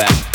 back.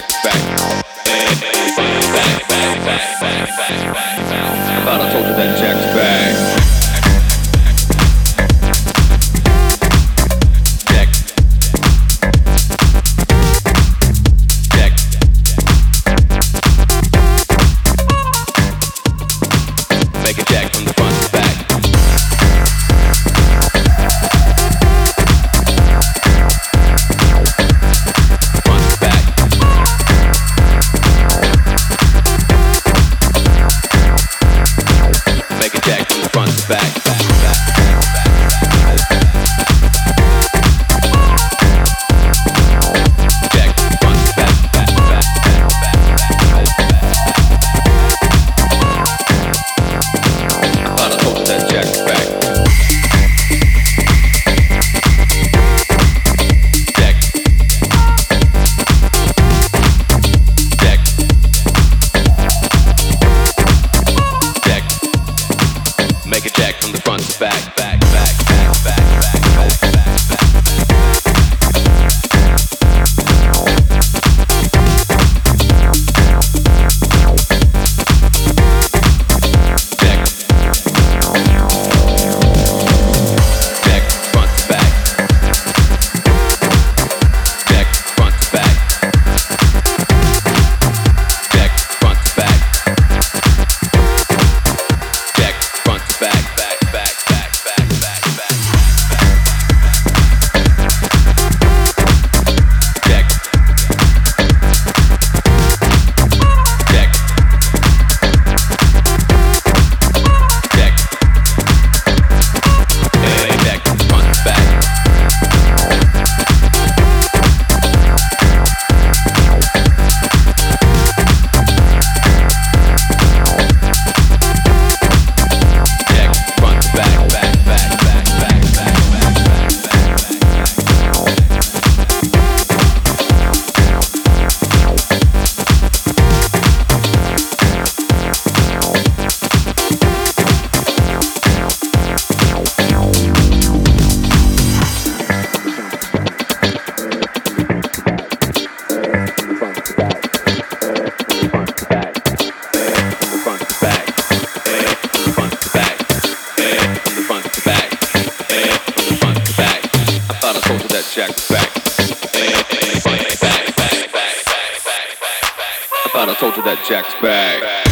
back, back. Back, back, back, back, back, back, back, back. I thought I told you that Jack's back. back. Thought I told you that Jack's back.